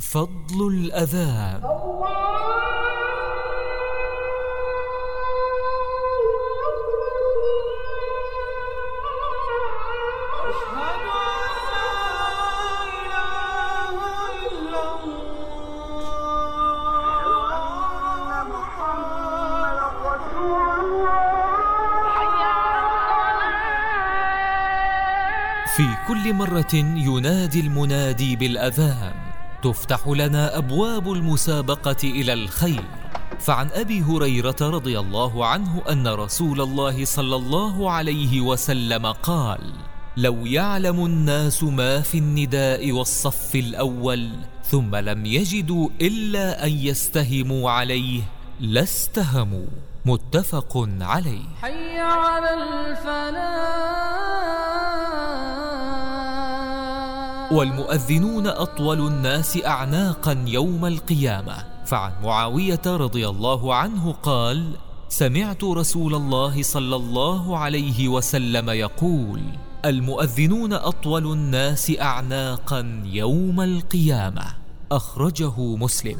فضل الأذان في كل مرة ينادي المنادي بالأذان تفتح لنا أبواب المسابقة إلى الخير. فعن أبي هريرة رضي الله عنه أن رسول الله صلى الله عليه وسلم قال لو يعلم الناس ما في النداء والصف الأول ثم لم يجدوا إلا أن يستهموا عليه لاستهموا. متفق عليه. حي على الفلاح. والمؤذنون أطول الناس أعناقا يوم القيامة. فعن معاوية رضي الله عنه قال سمعت رسول الله صلى الله عليه وسلم يقول المؤذنون أطول الناس أعناقا يوم القيامة. أخرجه مسلم.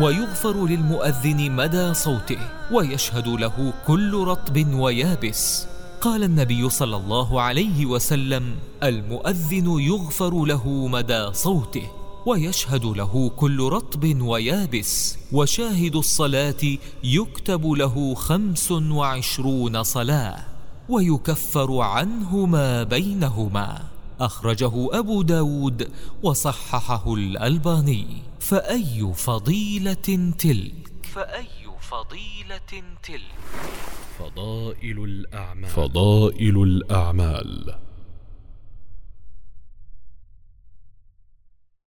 ويغفر للمؤذن مدى صوته ويشهد له كل رطب ويابس. قال النبي صلى الله عليه وسلم المؤذن يغفر له مدى صوته ويشهد له كل رطب ويابس. وشاهد الصلاة يكتب له خمس وعشرون صلاة ويكفر عنه ما بينهما. أخرجه أبو داود وصححه الألباني. فأي فضيلة تلك؟ فأي فضيلة تلك؟ فضائل الأعمال. فضائل الأعمال.